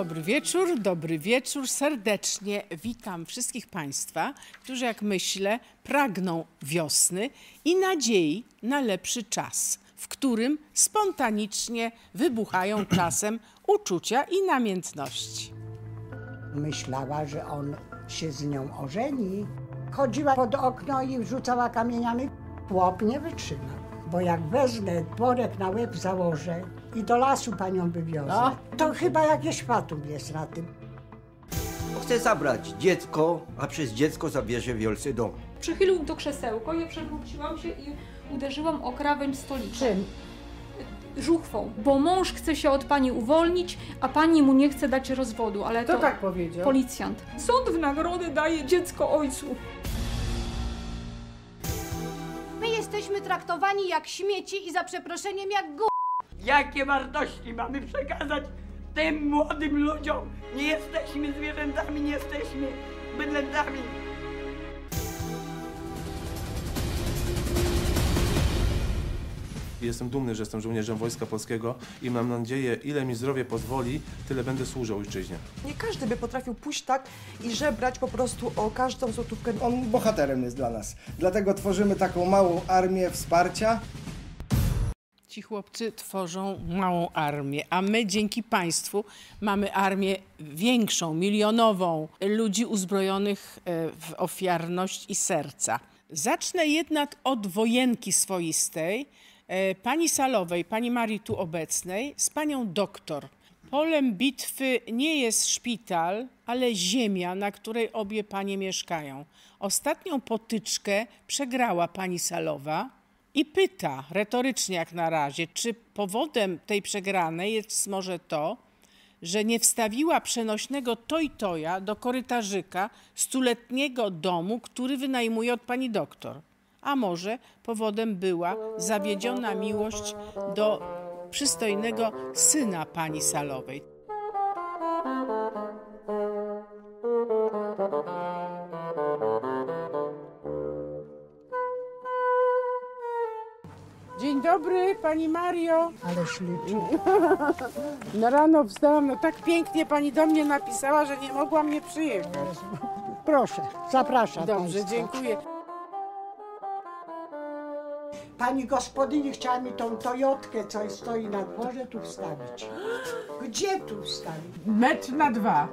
Dobry wieczór, dobry wieczór. Serdecznie witam wszystkich Państwa, którzy, jak myślę, pragną wiosny i nadziei na lepszy czas, w którym spontanicznie wybuchają czasem uczucia i namiętności. Myślała, że on się z nią ożeni. Chodziła pod okno i rzucała kamieniami. Chłop nie wytrzymał, bo jak wezmę worek na łeb założę i do lasu panią wywiozę, No. to chyba jakieś fatum jest na tym. Chce zabrać dziecko, a przez dziecko zabierze wielce dom. Przychylił to krzesełko, ja przewróciłam się i uderzyłam o krawędź stolika. Czym? Żuchwą, bo mąż chce się od pani uwolnić, a pani mu nie chce dać rozwodu, ale Kto to tak powiedział? policjant. Sąd w nagrodę daje dziecko ojcu. My jesteśmy traktowani jak śmieci i za przeproszeniem jak gó... Jakie wartości mamy przekazać tym młodym ludziom? Nie jesteśmy zwierzętami, nie jesteśmy bydlętami. Jestem dumny, że jestem żołnierzem Wojska Polskiego i mam nadzieję, ile mi zdrowie pozwoli, tyle będę służył ojczyźnie. Nie każdy by potrafił pójść tak i żebrać po prostu o każdą złotówkę. On bohaterem jest dla nas. Dlatego tworzymy taką małą armię wsparcia. Ci chłopcy tworzą małą armię, a my dzięki państwu mamy armię większą, milionową, ludzi uzbrojonych e, w ofiarność i serca. Zacznę jednak od wojenki swoistej, e, pani Salowej, pani Marii tu obecnej, z panią doktor. Polem bitwy nie jest szpital, ale ziemia, na której obie panie mieszkają. Ostatnią potyczkę przegrała pani Salowa, i pyta, retorycznie jak na razie, czy powodem tej przegranej jest może to, że nie wstawiła przenośnego toj-toja do korytarzyka stuletniego domu, który wynajmuje od pani doktor. A może powodem była zawiedziona miłość do przystojnego syna pani Salowej. Dobry, pani Mario. Ale ślicznie. Na rano wstałam, no tak pięknie pani do mnie napisała, że nie mogłam nie przyjechać. Proszę, zapraszam Dobrze, państwa. dziękuję. Pani gospodyni chciała mi tą Toyotkę, co stoi na dworze, tu wstawić. Gdzie tu wstawić? Metr na dwa.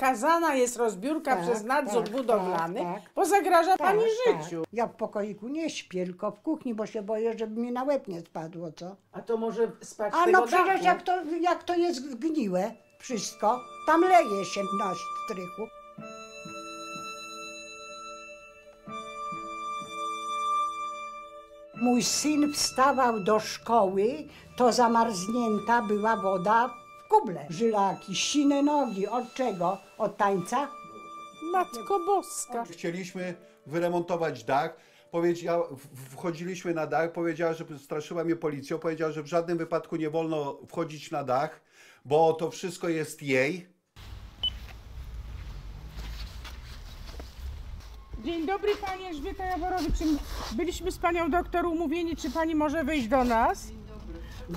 Nakazana jest rozbiórka Tak, przez nadzór tak, budowlany, tak, tak. bo zagraża pani Tak, życiu. Tak. Ja w pokoiku nie śpię, tylko w kuchni, bo się boję, żeby mi na łeb nie spadło, co? A to może spać A no przecież dachu. jak to, jak to jest zgniłe wszystko, tam leje się na strychu. Mój syn wstawał do szkoły, to zamarznięta była woda kuble. Żylaki, sine nogi, od czego? Od tańca? Matko Boska. Chcieliśmy wyremontować dach. Powiedział, wchodziliśmy na dach, powiedziała, że straszyła mnie policją, powiedziała, że w żadnym wypadku nie wolno wchodzić na dach, bo to wszystko jest jej. Dzień dobry Pani Elżbieta Jaworowicz. Byliśmy z Panią doktor umówieni, czy Pani może wyjść do nas?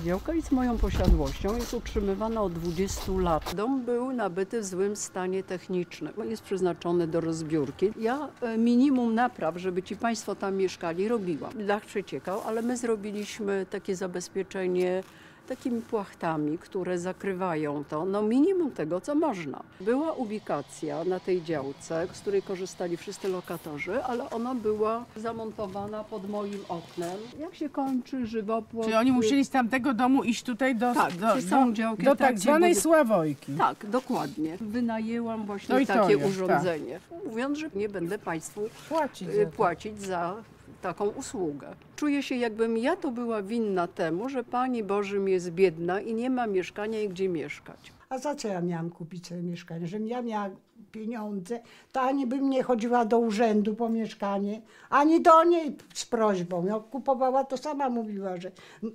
Działka jest moją posiadłością, jest utrzymywana od 20 lat. Dom był nabyty w złym stanie technicznym. Jest przeznaczony do rozbiórki. Ja e, minimum napraw, żeby ci Państwo tam mieszkali, robiłam. Dach przeciekał, ale my zrobiliśmy takie zabezpieczenie takimi płachtami, które zakrywają to, no minimum tego, co można. Była ubikacja na tej działce, z której korzystali wszyscy lokatorzy, ale ona była zamontowana pod moim oknem. Jak się kończy żywopłot... Czyli oni musieli z tamtego domu iść tutaj do, Tak, do, do, do tak atrakcji zwanej Sławojki. Tak, dokładnie. Wynajęłam właśnie No takie już, tak. urządzenie, mówiąc, że nie będę Państwu Płacić y, za to. płacić za taką usługę. Czuję się, jakbym ja to była winna temu, że Pani Bożym jest biedna i nie ma mieszkania i gdzie mieszkać. A za co ja miałam kupić sobie mieszkanie? Żebym ja miała pieniądze, to ani bym nie chodziła do urzędu po mieszkanie, ani do niej z prośbą. Jak kupowała, to sama mówiła, że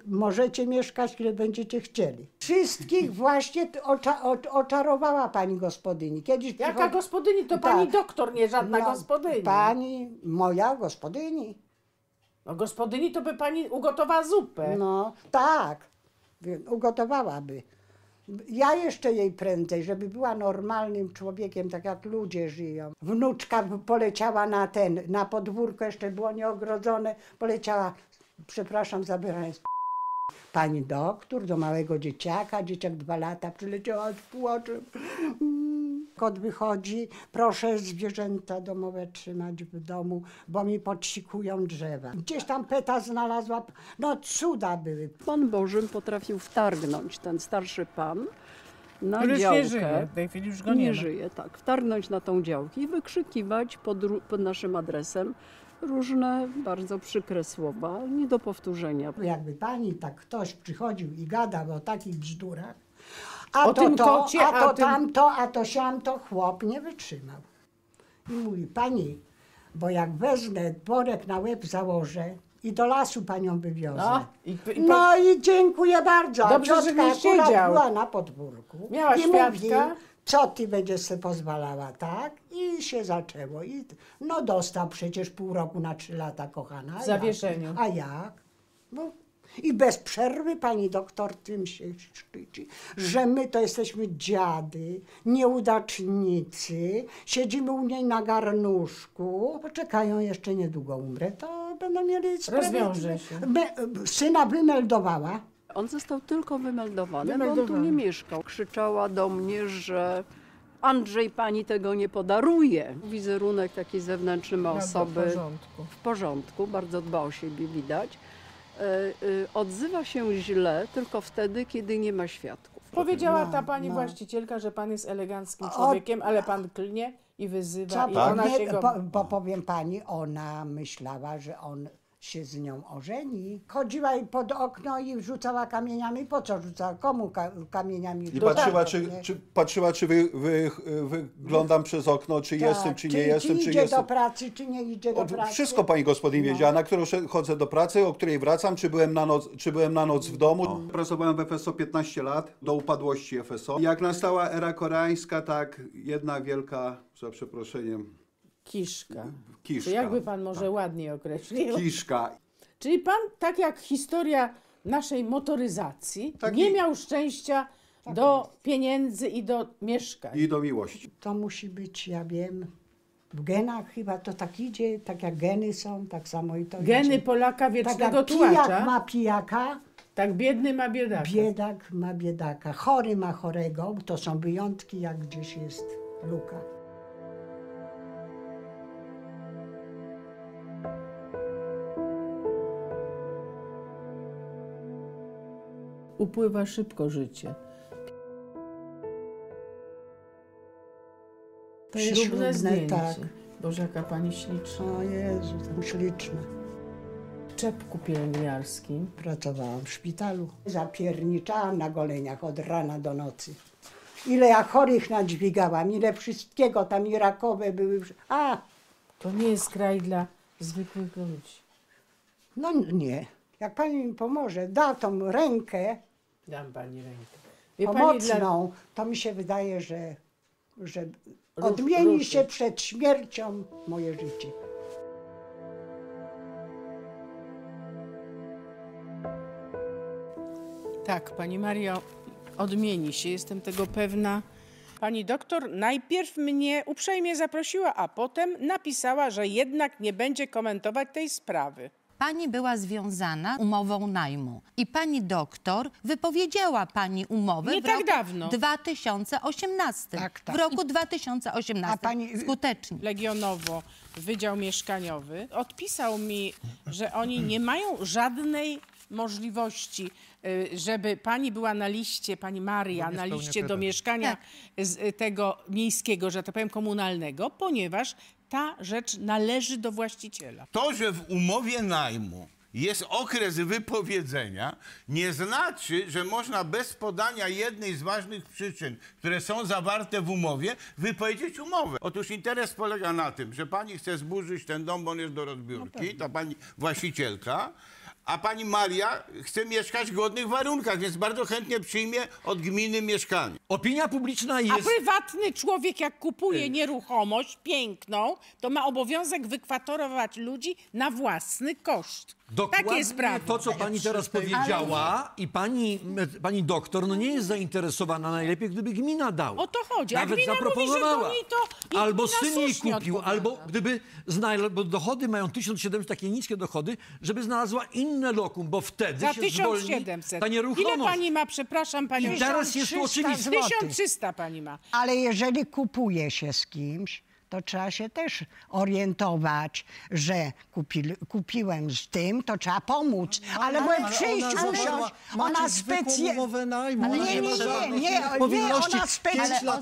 możecie mieszkać, ile będziecie chcieli. Wszystkich właśnie ocza, oczarowała pani gospodyni. Kiedyś Jaka przychodzi- gospodyni? To Tak. pani doktor, nie żadna No, gospodyni. Pani, moja gospodyni. No gospodyni to by pani ugotowała zupę. No, tak, ugotowałaby. Ja jeszcze jej prędzej, żeby była normalnym człowiekiem, tak jak ludzie żyją. Wnuczka poleciała na ten, na podwórko, jeszcze było nieogrodzone, poleciała, przepraszam, zabierając pani doktor do małego dzieciaka, dzieciak dwa lata, przyleciała z płaczem. Kot wychodzi, proszę zwierzęta domowe trzymać w domu, bo mi podsikują drzewa. Gdzieś tam peta znalazła, no cuda były. Pan Bożym potrafił wtargnąć, ten starszy pan, na Ale już nie działkę. żyje, w tej chwili już go nie ma. żyje, tak. Wtargnąć na tą działkę i wykrzykiwać pod, pod naszym adresem różne bardzo przykre słowa, nie do powtórzenia. Jakby pani tak ktoś przychodził i gadał o takich bzdurach, a O to tym to, kocie, a to tym- tamto, a to siamto, chłop nie wytrzymał. I mówi, pani, bo jak wezmę worek na łeb założę i do lasu panią wywiozę. No, i, i, No i dziękuję bardzo. Dobrze, że nie siedział. była na podwórku. Miała I świadka. mówi, co ty będziesz sobie pozwalała, tak? I się zaczęło. I, no dostał przecież pół roku na trzy lata, kochana. W zawieszeniu. Jak? A jak? No, I bez przerwy pani doktor tym się szczyci, że my to jesteśmy dziady, nieudacznicy, siedzimy u niej na garnuszku, poczekają jeszcze niedługo umrę, to będą mieli Rozwiąże sprawiedliwe- się. Be, syna wymeldowała, On został tylko wymeldowany, bo on tu Wymeldowany. nie mieszkał. Krzyczała do mnie, że Andrzej pani tego nie podaruje. Wizerunek taki zewnętrzny ma osoby w porządku. w porządku, bardzo dba o siebie, widać. E, e, Odzywa się źle tylko wtedy, kiedy nie ma świadków. Powiedziała No, ta pani no. właścicielka, że pan jest eleganckim człowiekiem, ale pan klnie i wyzywa co i ona powie, się go... po, bo powiem pani, ona myślała, że on się z nią ożeni. Chodziła i pod okno i rzucała kamieniami. Po co rzucała? Komu ka, kamieniami I rzucała? patrzyła, czy, czy, patrzyła, czy wy, wy, wyglądam przez okno, czy Tak, jestem, czy, nie jestem, czy czy idzie jestem. do pracy, czy nie idzie do pracy. Wszystko pani gospodyni No. wiedziała, na którą chodzę do pracy, o której wracam, czy byłem na noc, czy byłem na noc w domu. Pracowałem w FSO 15 lat, do upadłości FSO. Jak nastała era koreańska, tak jedna wielka, za przeproszeniem, Kiszka. kiszka. To jakby pan może ładniej określił? Kiszka. Czyli pan, tak jak historia naszej motoryzacji, Tak nie miał szczęścia do pieniędzy i do mieszkań. I do miłości. To musi być, ja wiem, w genach chyba to tak idzie, tak jak geny są, tak samo i to Geny idzie. Polaka Tak wiecznego jak pijak tułacza, ma pijaka, tak biedny ma biedaka. biedak ma biedaka, chory ma chorego. To są wyjątki, jak gdzieś jest luka. Upływa szybko życie. To jest Ślubne zdjęcie. tak. Boże, jaka pani śliczna. O Jezu, tam śliczne. W czepku pielęgniarskim. Pracowałam w szpitalu. Zapierniczałam na goleniach od rana do nocy. Ile ja chorych nadźwigałam, ile wszystkiego tam i rakowe były. A, To nie jest kraj dla zwykłych ludzi. no nie. Jak pani mi pomoże, da tą rękę Dam pani rękę. Wie pani, dla... pomocną, to mi się wydaje, że, że odmieni ruszy. się przed śmiercią moje życie. Tak, pani Mario, odmieni się, jestem tego pewna. Pani doktor najpierw mnie uprzejmie zaprosiła, a potem napisała, że jednak nie będzie komentować tej sprawy. Pani była związana umową najmu i pani doktor wypowiedziała pani umowę Nie w tak roku dawno. 2018. Tak, tak. W roku 2018. A pani- Skutecznie. Legionowo, Wydział Mieszkaniowy, odpisał mi, że oni nie mają żadnej możliwości, y, żeby pani była na liście, pani Maria, na liście do mieszkania z y, tego miejskiego, że tak powiem komunalnego, ponieważ ta rzecz należy do właściciela. To, że w umowie najmu jest okres wypowiedzenia, nie znaczy, że można bez podania jednej z ważnych przyczyn, które są zawarte w umowie, wypowiedzieć umowę. Otóż interes polega na tym, że pani chce zburzyć ten dom, bo on jest do rozbiórki, ta pani właścicielka, a pani Maria chce mieszkać w godnych warunkach, więc bardzo chętnie przyjmie od gminy mieszkanie. Opinia publiczna A jest... prywatny człowiek, jak kupuje nieruchomość piękną, to ma obowiązek wykwatorować ludzi na własny koszt. Dokładnie Takie jest prawo. to, co pani teraz powiedziała i pani, pani doktor, no nie jest zainteresowana najlepiej, gdyby gmina dała. O to chodzi. A Nawet gmina mówi, że zaproponowała. do niej to i albo syn jej kupił, odpowiada. albo gdyby znalazła, bo dochody mają 1700, takie niskie dochody, żeby znalazła inne lokum, bo wtedy Za się zwolni 1700. ta nieruchomość. Ile pani ma, przepraszam panią? I teraz jest to 1300 oczywiste. złotych. 1300 pani ma. Ale jeżeli kupuje się z kimś, to trzeba się też orientować, że kupi, kupiłem z tym, to trzeba pomóc. Ale byłem przyjść, usiąść, ona specjalnie... Ale ona nie, nie, nie, nie, powinności. ona specjalnie...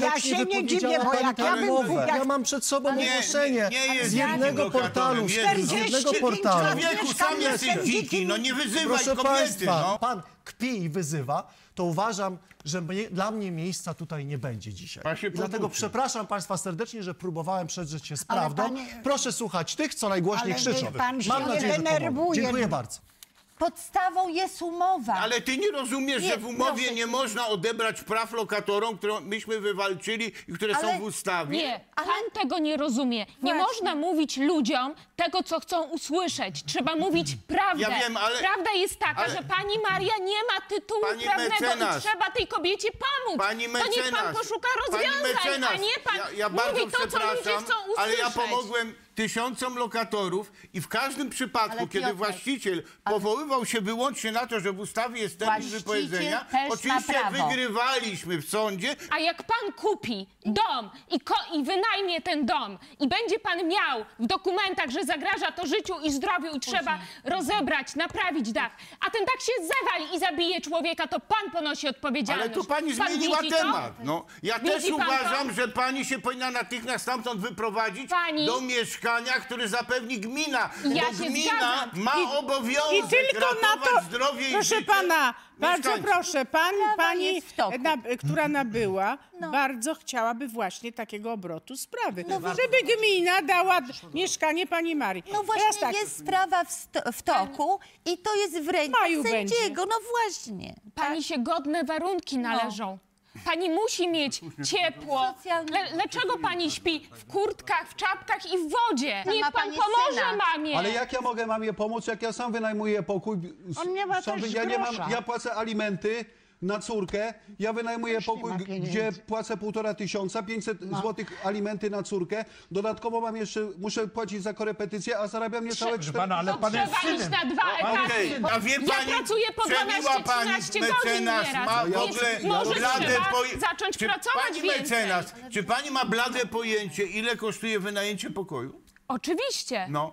Ja się nie dziwię, bo jak ja bym... umowę. Jak Ja mam przed sobą Nie, ogłoszenie nie z jednego portalu, z jednego 45 portalu. Człowieku, sam jesteś dziki, no nie wyzywaj Proszę kobiety, Państwa, no. pan kpi i wyzywa, to uważam, że mnie, dla mnie miejsca tutaj nie będzie dzisiaj. Dlatego przepraszam Państwa serdecznie, że próbowałem przedrzeć się z prawdą. panie- Proszę słuchać tych, co najgłośniej Ale krzyczą. pan się Mam nadzieję, że denerwuje. Dziękuję bardzo. Podstawą jest umowa. Ale ty nie rozumiesz, Nie, że w umowie proszę. nie można odebrać praw lokatorom, które myśmy wywalczyli i które Ale są w ustawie? Nie, pan tego nie rozumie. Nie Właśnie. można mówić ludziom tego, co chcą usłyszeć. Trzeba mówić prawdę. Ja wiem, ale- Prawda jest taka, ale- że pani Maria nie ma tytułu Pani prawnego mecenas. i trzeba tej kobiecie pomóc. Pani to niech pan mecenas, poszuka pani rozwiązań, mecenas, a nie pan ja, ja mówi bardzo to, co ludzie przepraszam, chcą usłyszeć. ale ja pomogłem tysiącom lokatorów i w każdym przypadku, Ale kiedy Piotrek, właściciel powoływał się wyłącznie na to, że w ustawie jest termin Właściciel wypowiedzenia, też ma oczywiście prawo. wygrywaliśmy w sądzie, A jak pan kupi dom i, ko- i wynajmie ten dom i będzie pan miał w dokumentach, że zagraża to życiu i zdrowiu i trzeba rozebrać, naprawić dach, a ten dach się zawali i zabije człowieka, to pan ponosi odpowiedzialność. Ale tu pani Pan zmieniła widzi to? temat. No, ja Widzi też pan uważam, to? że pani się powinna natychmiast stamtąd wyprowadzić Pani? do mieszkania, które zapewni gmina. Ja bo się gmina zgadzam. ma I obowiązek tylko na ratować to, zdrowie i proszę życie pana, bardzo mieszkańców. proszę, pan, Sprawa pani, jest w toku. na, która nabyła, No. bardzo chciałaby właśnie takiego obrotu sprawy. No żeby gmina dała d- mieszkanie pani Marii. No właśnie tak, jest sprawa w, sto, w toku i to jest w rękach maju sędziego. No właśnie. Pani się godne warunki należą. Pani musi mieć ciepło. Le, dlaczego pani śpi w kurtkach, w czapkach i w wodzie? Niech ma pan pani pomoże syna. mamie. Ale jak ja mogę mamie pomóc, jak ja sam wynajmuję pokój? On nie ma sam, też ja nie mam, grosza. ja płacę alimenty na córkę, ja wynajmuję nie pokój, ma g- pieniędzy. gdzie płacę półtora tysiąca, 500 złotych alimenty na córkę. Dodatkowo mam jeszcze, muszę płacić za korepetycję, a zarabiam niecałe 4 pana, ale pan jest trzeba iść synem. na dwa etaty. Okej, a wie Ja pani, pracuję po przebiła 12-13 pani godzin mecenas nieraz, ma w więc ogóle może blade trzeba poje- zacząć czy pracować pani więcej. mecenas, czy pani ma blade pojęcie, ile kosztuje wynajęcie pokoju? Oczywiście. No.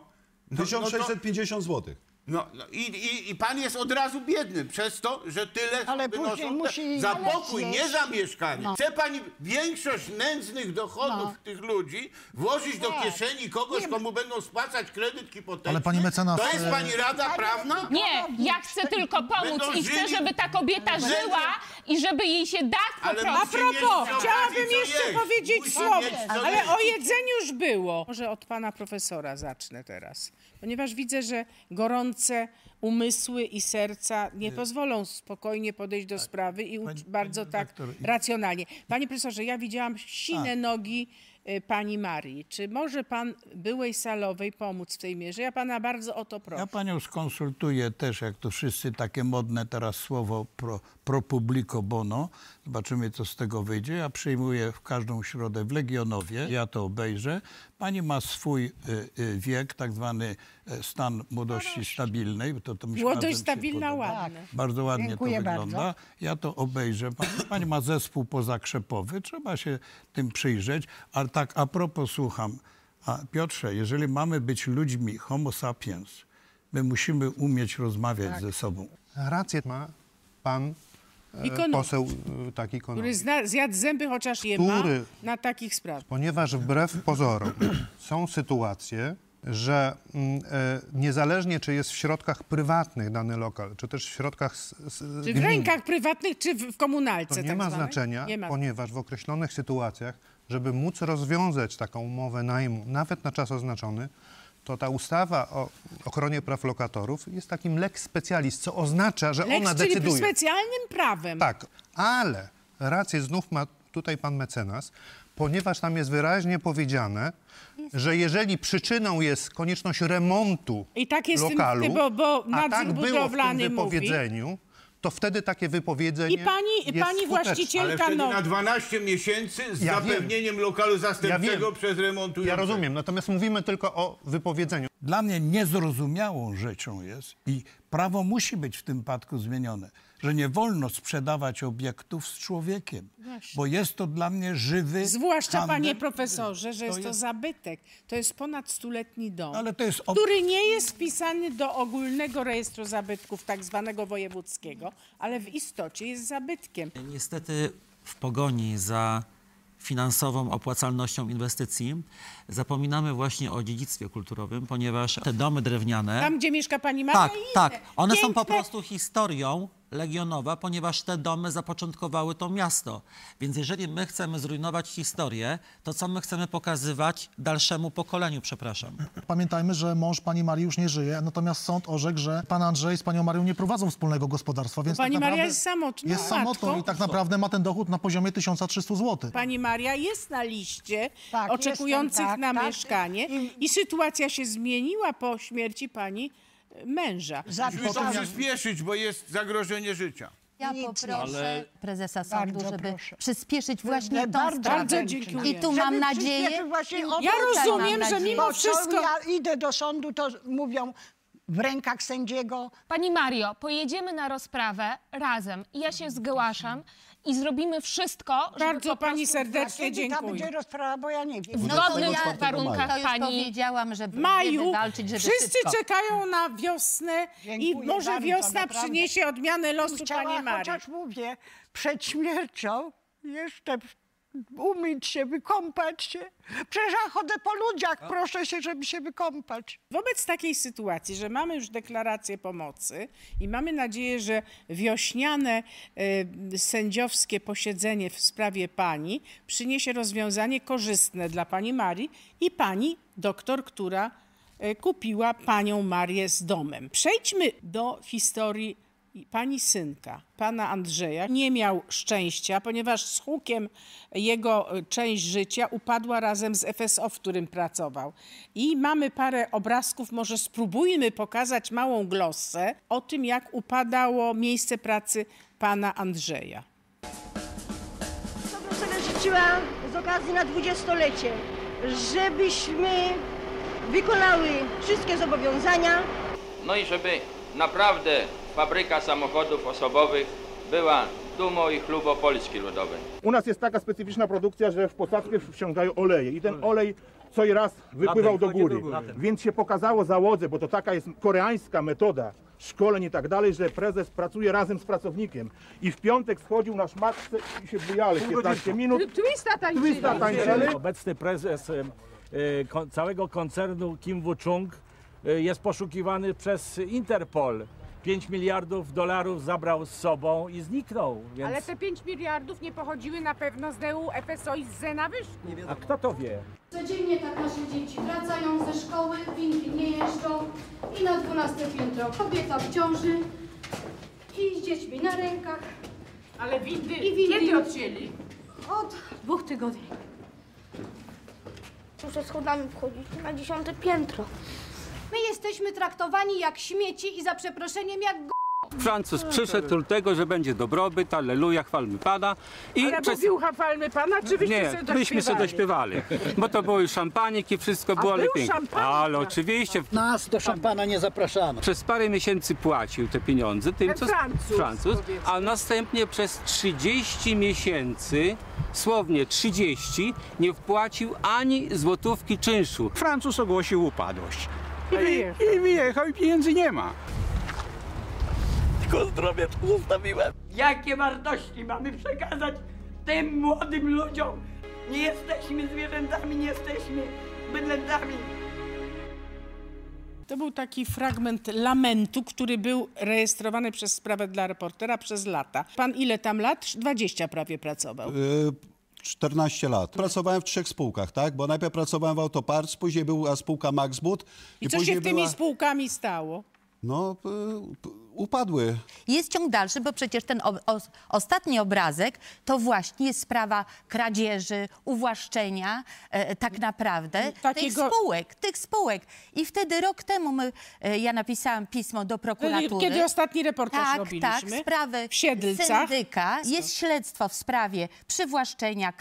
No, no, to- 1650 złotych. No, no i, i, i pan jest od razu biedny przez to, że tyle Ale wynoszą później te- musi za lecieć. pokój, nie za mieszkanie. No. Chce pani większość nędznych dochodów No. tych ludzi włożyć do Nie. kieszeni kogoś, Nie. komu będą spłacać kredyt hipoteczny? Ale pani mecenas, To jest e, pani rada prawna? Nie, ja chcę tylko pomóc Będą i chcę, żyli- żeby ta kobieta Będą- żyła i żeby jej się dach po Ale prostu... A musi mieć propos, przy chciałabym okazji co jeszcze jeść. powiedzieć Musi słowo, mieć co ale jeść. o jedzeniu już było. Może od pana profesora zacznę teraz, ponieważ widzę, że gorące umysły i serca nie pozwolą spokojnie podejść do sprawy i bardzo tak racjonalnie. Panie profesorze, ja widziałam sine nogi y, pani Marii. Czy może pan byłej salowej pomóc w tej mierze? Ja pana bardzo o to proszę. Ja panią skonsultuję też, jak to wszyscy takie modne teraz słowo pro, pro publico bono. Zobaczymy, co z tego wyjdzie. Ja przyjmuję w każdą środę w Legionowie. Ja to obejrzę. Pani ma swój y, y, wiek, tak zwany e, stan młodości stabilnej. bo To, to mi się bardzo mi Młodość się stabilna, podoba. ładne. Bardzo ładnie Dziękuję to bardzo. wygląda. Ja to obejrzę. Pani, pani ma zespół pozakrzepowy, trzeba się tym przyjrzeć. Ale tak a propos słucham. A Piotrze, jeżeli mamy być ludźmi homo sapiens, my musimy umieć rozmawiać Tak. ze sobą. Rację ma pan e, Ekonomist. poseł e, taki Który ekonomist. zna, zjadł zęby, chociaż je ma Który- na takich sprawach. Ponieważ wbrew pozorom są sytuacje, że mm, e, niezależnie czy jest w środkach prywatnych dany lokal, czy też w środkach s, Czy w rękach prywatnych, czy w, w komunalce to nie tak ma zwanej? znaczenia, Nie ma. ponieważ w określonych sytuacjach, żeby móc rozwiązać taką umowę najmu, nawet na czas oznaczony, to ta ustawa o ochronie praw lokatorów jest takim lex specialis, co oznacza, że Lex, ona czyli decyduje. specjalnym prawem. Tak, ale rację znów ma tutaj pan mecenas, ponieważ tam jest wyraźnie powiedziane, że jeżeli przyczyną jest konieczność remontu I tak jest w tym- lokalu, bo- bo a tak było w tym budowlany mówi. To wtedy takie wypowiedzenie I pani- i jest pani skuteczne. właścicielka Ale wtedy no- na 12 miesięcy z Ja wiem. zapewnieniem lokalu zastępczego przez remontującego. Ja rozumiem, natomiast mówimy tylko o wypowiedzeniu. Dla mnie niezrozumiałą rzeczą jest i prawo musi być w tym przypadku zmienione, że nie wolno sprzedawać obiektów z człowiekiem, Właśnie. bo jest to dla mnie żywy Zwłaszcza, handel. panie profesorze, że To jest to jest- zabytek. To jest ponad stuletni dom, Ale to jest ob- który nie jest wpisany do ogólnego rejestru zabytków, tak zwanego wojewódzkiego, ale w istocie jest zabytkiem. Niestety w pogoni za finansową opłacalnością inwestycji zapominamy właśnie o dziedzictwie kulturowym, ponieważ te domy drewniane... Tam, gdzie mieszka pani Maria Tak, tak. One są po Piękne- prostu historią legionowa, ponieważ te domy zapoczątkowały to miasto. Więc jeżeli my chcemy zrujnować historię, to co my chcemy pokazywać dalszemu pokoleniu, przepraszam? Pamiętajmy, że mąż pani Marii już nie żyje, natomiast sąd orzekł, że pan Andrzej z panią Marią nie prowadzą wspólnego gospodarstwa, więc Pani tak Maria jest samotną Jest samotną i tak naprawdę ma ten dochód na poziomie 1300 zł. Pani Maria jest na liście Tak, oczekujących jestem, tak, na tak. mieszkanie i sytuacja się zmieniła po śmierci pani męża. Musimy to przyspieszyć, bo jest zagrożenie życia. Ja poproszę Ale- prezesa sądu, Bardzo żeby proszę. przyspieszyć właśnie tą Bardzo dziękuję. I tu mam nadzieję... Ja rozumiem, że nadzieję. mimo wszystko- Ja idę do sądu, to mówią w rękach sędziego. Pani Mario, pojedziemy na rozprawę razem. Ja się zgłaszam i zrobimy wszystko, żeby Bardzo po pani prostu- serdecznie Kiedy ta dziękuję. będzie rozprawa, bo ja nie wiem. W No to ja warunkach to już pani... powiedziałam, że W maju będziemy walczyć, żeby wszyscy szybko. czekają na wiosnę i Dziękuję może bardzo, wiosna naprawdę. przyniesie odmianę losu Chciała, pani Marii. chociaż mówię, przed śmiercią jeszcze umyć się, wykąpać się. Przecież ja chodzę po ludziach, proszę się, żeby się wykąpać. Wobec takiej sytuacji, że mamy już deklarację pomocy i mamy nadzieję, że wiośniane e, sędziowskie posiedzenie w sprawie pani przyniesie rozwiązanie korzystne dla pani Marii i pani doktor, która e, kupiła panią Marię z domem. Przejdźmy do historii pani synka, pana Andrzeja. Nie miał szczęścia, ponieważ z hukiem jego e, część życia upadła razem z FSO, w którym pracował. I mamy parę obrazków, może spróbujmy pokazać małą glossę o tym, jak upadało miejsce pracy pana Andrzeja. Co bym sobie życzyła z okazji na dwudziestolecie, żebyśmy wykonały wszystkie zobowiązania. No i żeby naprawdę fabryka samochodów osobowych była dumą i chlubą Polski Ludowej. U nas jest taka specyficzna produkcja, że w posadzkę wciągają oleje i ten olej co i raz wypływał do góry. Więc się pokazało załodze, bo to taka jest koreańska metoda szkoleń i tak dalej, że prezes pracuje razem z pracownikiem i w piątek wchodził na szmatce i się bujali 15 minut. Twista tańczyli. Twista tańczyli. Obecny prezes e, całego koncernu Kim Woo-chung e, jest poszukiwany przez Interpol. 5 miliardów dolarów zabrał z sobą i zniknął. Więc... Ale te 5 miliardów nie pochodziły na pewno z DU, FSO i z Zena wyszli. A kto to wie? Codziennie tak nasze dzieci wracają ze szkoły, winki nie jeżdżą i na 12 piętro kobieta w ciąży i z dziećmi na rękach. Ale windy, I windy kiedy odcięli? Od dwóch tygodni. Muszę schodami wchodzić na dziesiąte piętro. My jesteśmy traktowani jak śmieci i za przeproszeniem jak g- Francuz przyszedł do tego, że będzie dobrobyt, alleluja, chwalmy Pana. I Ale przez- mówił chwalmy Pana, czy wyście Nie, sobie myśmy sobie dośpiewali? dośpiewali, bo to było już szampanik i wszystko A było, był szampanik, Ale oczywiście. Nas do szampana nie zapraszano. Przez parę miesięcy płacił te pieniądze tym, Ten co Francuz, Francuz, powiedzmy. a następnie przez 30 miesięcy, słownie 30, nie wpłacił ani złotówki czynszu. Francuz ogłosił upadłość. I, wyjechał. I wyjechał i pieniędzy nie ma. Tylko zdrowie tu zostawiłem. Jakie wartości mamy przekazać tym młodym ludziom? Nie jesteśmy zwierzętami, nie jesteśmy bydlętami. To był taki fragment lamentu, który był rejestrowany przez sprawę dla reportera przez lata. Pan ile tam lat? 20 prawie pracował. Y, 14 lat. Pracowałem w trzech spółkach, tak? Bo najpierw pracowałem w Autoparts, później była spółka Maxbud. I co się tymi była... spółkami stało? No, y, upadły. Jest ciąg dalszy, bo przecież ten o, o, ostatni obrazek to właśnie jest sprawa kradzieży, uwłaszczenia e, tak naprawdę Takiego- tych spółek, tych spółek. I wtedy rok temu my, e, ja napisałam pismo do prokuratury. Kiedy ostatni reportaż tak, robiliśmy? Tak, sprawy W Siedlcach? syndyka. Jest śledztwo w sprawie przywłaszczenia,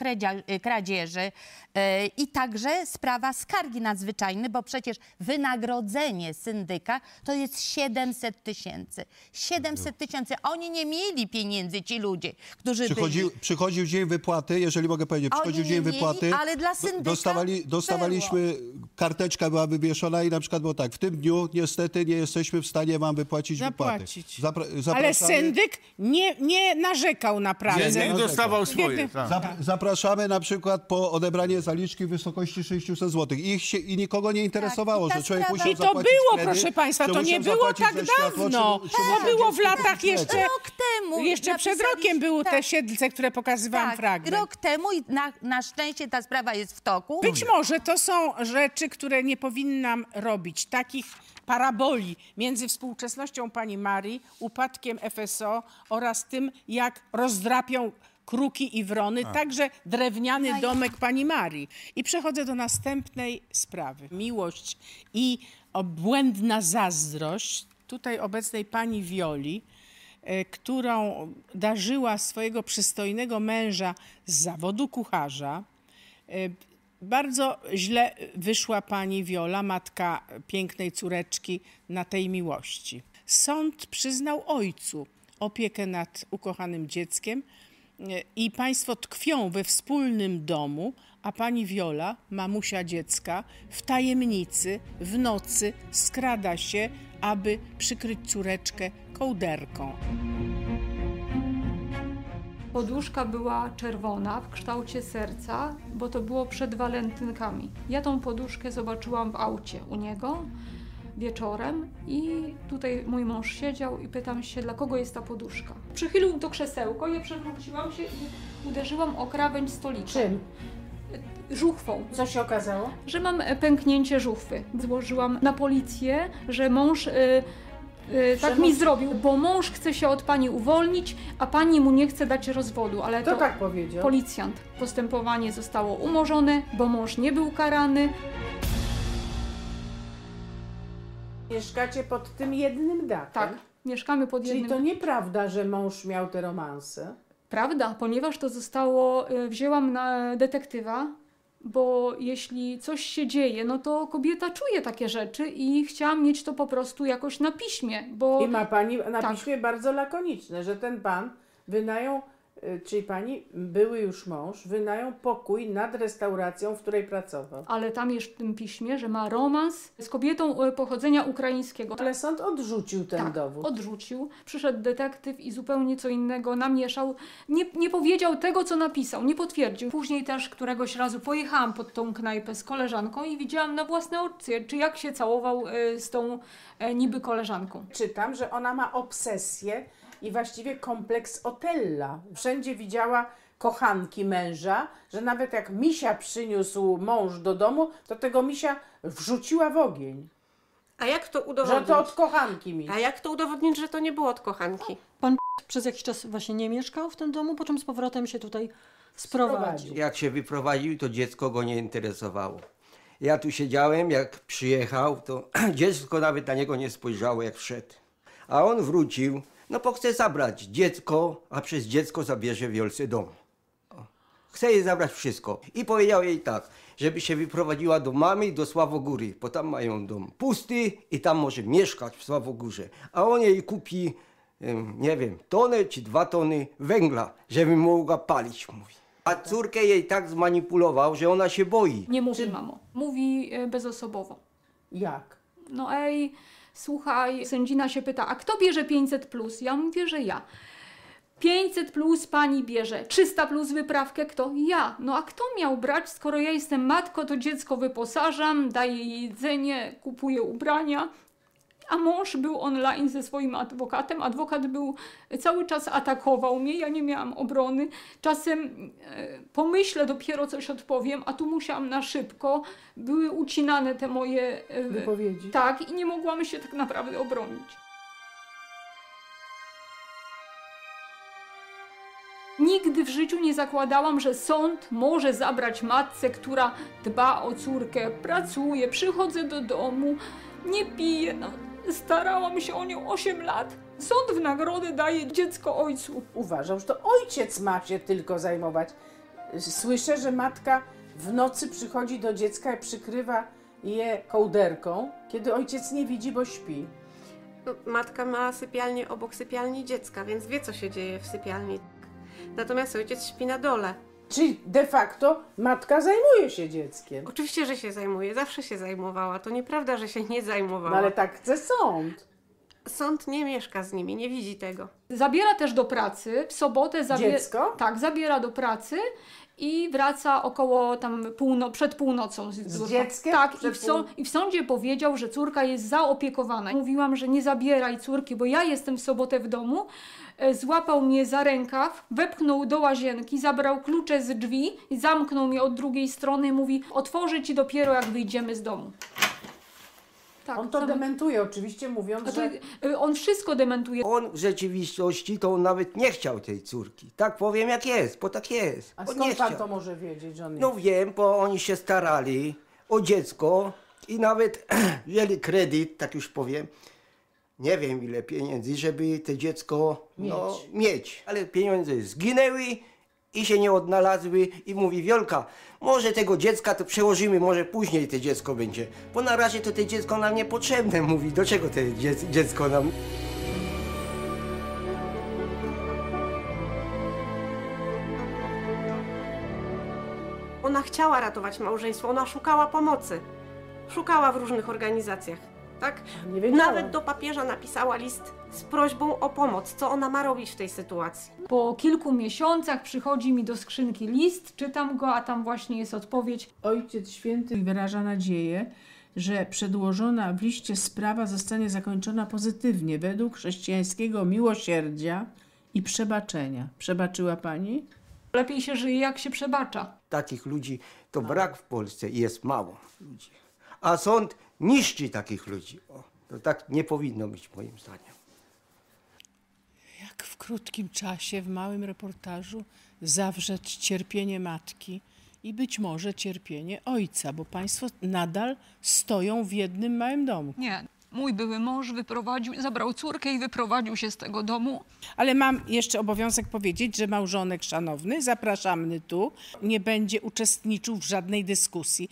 e, kradzieży e, i także sprawa skargi nadzwyczajnej, bo przecież wynagrodzenie syndyka to jest 700 tysięcy. 700 tysięcy. Oni nie mieli pieniędzy, ci ludzie, którzy Przychodził, byli. przychodził dzień wypłaty, jeżeli mogę powiedzieć, Oni przychodził nie dzień mieli, wypłaty. ale dla syndyka dostawali, dostawaliśmy, karteczka była wywieszona i na przykład było tak, w tym dniu niestety nie jesteśmy w stanie wam wypłacić Zapłacić. wypłaty. Zapra- Ale syndyk nie, nie narzekał na pracę. Nie, nie dostawał swoje, tak. Zap- Zapraszamy na przykład po odebranie zaliczki w wysokości 600 zł. I, ich się, I nikogo nie interesowało, że człowiek musiał I to było, kredyt, proszę Państwa, to nie było tak światło, dawno. czy To było w latach jeszcze... Rok temu Jeszcze przed rokiem były te tak. siedlce, które pokazywałam Tak, fragment. rok temu i na, na szczęście ta sprawa jest w toku. Być może to są rzeczy, które nie powinnam robić. Takich paraboli między współczesnością pani Marii, upadkiem FSO oraz tym, jak rozdrapią kruki i wrony, A. także drewniany domek pani Marii. I przechodzę do następnej sprawy. Miłość i obłędna zazdrość tutaj obecnej pani Wioli, e, którą darzyła swojego przystojnego męża z zawodu kucharza. E, Bardzo źle wyszła pani Wiola, matka pięknej córeczki, na tej miłości. Sąd przyznał ojcu opiekę nad ukochanym dzieckiem i państwo tkwią we wspólnym domu, a pani Wiola, mamusia dziecka, w tajemnicy, w nocy skrada się, aby przykryć córeczkę kołderką. Poduszka była czerwona w kształcie serca, bo to było przed walentynkami. Ja tą poduszkę zobaczyłam w aucie u niego wieczorem i tutaj mój mąż siedział i pytam się, dla kogo jest ta poduszka. Przychylił to krzesełko, ja przewróciłam się i uderzyłam o krawędź stolika. Czym? Żuchwą. Co się okazało? Że mam e, pęknięcie żuchwy. Złożyłam na policję, że mąż... y, y, tak mi zrobił, bo mąż chce się od pani uwolnić, a pani mu nie chce dać rozwodu, ale Kto to tak powiedział? policjant. Postępowanie zostało umorzone, bo mąż nie był karany. Mieszkacie pod tym jednym dachem? Tak, mieszkamy pod Czyli jednym... to nieprawda, że mąż miał te romanse? Prawda, ponieważ to zostało, y, wzięłam na detektywa, bo jeśli coś się dzieje, no to kobieta czuje takie rzeczy i chciałam mieć to po prostu jakoś na piśmie, bo... I ma pani na Tak. piśmie bardzo lakoniczne, że ten pan wynajął, czyli pani były już mąż, wynajął pokój nad restauracją, w której pracował. Ale tam jest w tym piśmie, że ma romans z kobietą e, pochodzenia ukraińskiego. Ale sąd odrzucił ten tak, dowód. odrzucił. Przyszedł detektyw i zupełnie co innego namieszał. Nie, nie powiedział tego, co napisał, nie potwierdził. Później też któregoś razu pojechałam pod tą knajpę z koleżanką i widziałam na własne oczy, czy jak się całował e, z tą e, niby koleżanką. Czytam, że ona ma obsesję i właściwie kompleks Otella. Wszędzie widziała kochanki męża, że nawet jak misia przyniósł mąż do domu, to tego misia wrzuciła w ogień. A jak to Że udowodnić? to od kochanki mi. A jak to udowodnić, że to nie było od kochanki? Pan przez jakiś czas właśnie nie mieszkał w tym domu, po czym z powrotem się tutaj sprowadził. Jak się wyprowadził, to dziecko go nie interesowało. Ja tu siedziałem, jak przyjechał, to dziecko nawet na niego nie spojrzało, jak wszedł. A on wrócił, no bo chce zabrać dziecko, a przez dziecko zabierze wielce dom. Chce jej zabrać wszystko. I powiedział jej tak, żeby się wyprowadziła do mamy i do Sławogóry, bo tam mają dom pusty i tam może mieszkać w Sławogórze. A on jej kupi, nie wiem, tonę czy dwa tony węgla, żeby mogła palić, mówi. A córkę jej tak zmanipulował, że ona się boi. Nie mówi, mamo. Mówi e, bezosobowo. Jak? No ej, słuchaj, sędzina się pyta, a kto bierze 500 plus? Ja mówię, że ja. 500 plus pani bierze, 300 plus wyprawkę, kto? Ja. No a kto miał brać, skoro ja jestem matko, to dziecko wyposażam, daję jej jedzenie, kupuję ubrania a mąż był online ze swoim adwokatem. Adwokat był e, cały czas atakował mnie, ja nie miałam obrony. Czasem e, pomyślę dopiero coś odpowiem, a tu musiałam na szybko. Były ucinane te moje e, wypowiedzi. Tak, i nie mogłam się tak naprawdę obronić. Nigdy w życiu nie zakładałam, że sąd może zabrać matce, która dba o córkę, pracuje, przychodzę do domu, nie pije. No, starałam się o nią 8 lat. Sąd w nagrodę daje dziecko ojcu. Uważał, że to ojciec ma się tylko zajmować. Słyszę, że matka w nocy przychodzi do dziecka i przykrywa je kołderką, kiedy ojciec nie widzi, bo śpi. Matka ma sypialnię obok sypialni dziecka, więc wie, co się dzieje w sypialni. Natomiast ojciec śpi na dole. Czyli de facto matka zajmuje się dzieckiem. Oczywiście, że się zajmuje, zawsze się zajmowała. To nieprawda, że się nie zajmowała. No ale tak chce sąd. Sąd nie mieszka z nimi, nie widzi tego. Zabiera też do pracy, w sobotę zabiera... Dziecko? Tak, zabiera do pracy i wraca około tam półno... przed północą. Z dzieckiem? Tak, i w, są... i w sądzie powiedział, że córka jest zaopiekowana. Mówiłam, że nie zabieraj córki, bo ja jestem w sobotę w domu. E, Złapał mnie za rękaw, wepchnął do łazienki, zabrał klucze z drzwi i zamknął mnie od drugiej strony mówi otworzę ci dopiero jak wyjdziemy z domu. Tak, On to zam- dementuje oczywiście, mówiąc, to, że... y, on wszystko dementuje. On w rzeczywistości to on nawet nie chciał tej córki. Tak powiem jak jest, bo tak jest. A on skąd nie pan chciał. to może wiedzieć, że on No wiem, bo oni się starali o dziecko i nawet wzięli kredyt, tak już powiem. Nie wiem ile pieniędzy, żeby to dziecko no, mieć. Ale pieniądze zginęły i się nie odnalazły i mówi Wiolka, może tego dziecka to przełożymy, może później to dziecko będzie. Bo na razie to to dziecko nam niepotrzebne, mówi. Do czego to dzie- dziecko nam... Ona chciała ratować małżeństwo, ona szukała pomocy. Szukała w różnych organizacjach, tak? Nie wiedziałam. Nawet do papieża napisała list z prośbą o pomoc, co ona ma robić w tej sytuacji. Po kilku miesiącach przychodzi mi do skrzynki list, czytam go, a tam właśnie jest odpowiedź. Ojciec Święty wyraża nadzieję, że przedłożona w liście sprawa zostanie zakończona pozytywnie według chrześcijańskiego miłosierdzia i przebaczenia. Przebaczyła pani? Lepiej się żyje, jak się przebacza. Takich ludzi to brak w Polsce i jest mało ludzi. A sąd niszczy takich ludzi. O, to tak nie powinno być moim zdaniem. Jak w krótkim czasie, w małym reportażu zawrzeć cierpienie matki i być może cierpienie ojca, bo państwo nadal stoją w jednym małym domu. Nie. Mój były mąż wyprowadził, zabrał córkę i wyprowadził się z tego domu. Ale mam jeszcze obowiązek powiedzieć, że małżonek szanowny, zapraszamy tu, nie będzie uczestniczył w żadnej dyskusji.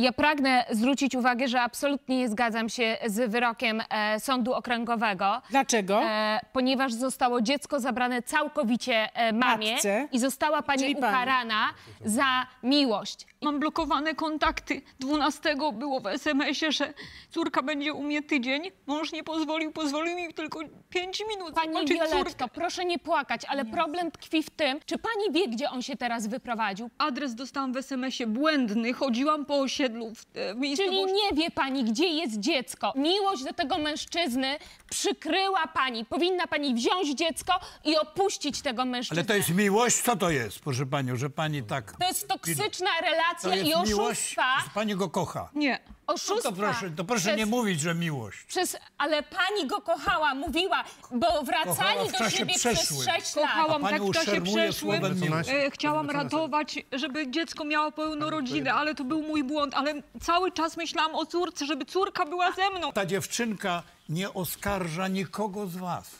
Ja pragnę zwrócić uwagę, że absolutnie nie zgadzam się z wyrokiem e, Sądu Okręgowego. Dlaczego? E, ponieważ zostało dziecko zabrane całkowicie e, mamie Matce. i została pani Czyli pani. ukarana za miłość. Mam blokowane kontakty. 12 było w SMS-ie, że córka będzie u mnie tydzień. Mąż nie pozwolił, pozwolił mi tylko 5 minut Pani zobaczyć Violetto, córkę. proszę nie płakać, ale problem tkwi w tym, czy pani wie, gdzie on się teraz wyprowadził? Adres dostałam w SMS-ie błędny. Chodziłam po osiedlu w, e, w Czyli miejscowości. nie wie pani, gdzie jest dziecko. Miłość do tego mężczyzny przykryła pani. Powinna pani wziąć dziecko i opuścić tego mężczyznę. Ale to jest miłość? Co to jest, proszę panią, że pani tak... To jest toksyczna To relacja jest i miłość, oszustwa. że pani go kocha. Nie. Oszustwa. No to proszę, to proszę przez, nie mówić, że miłość. Przez, ale pani go kochała, mówiła, bo wracali w do siebie przeszłym. przez sześć Kochałam A pani tak w czasie przeszłym. E, chciałam ratować, żeby dziecko miało pełną rodzinę, ale to był mój błąd. Ale cały czas myślałam o córce, żeby córka była ze mną. Ta dziewczynka nie oskarża nikogo z was.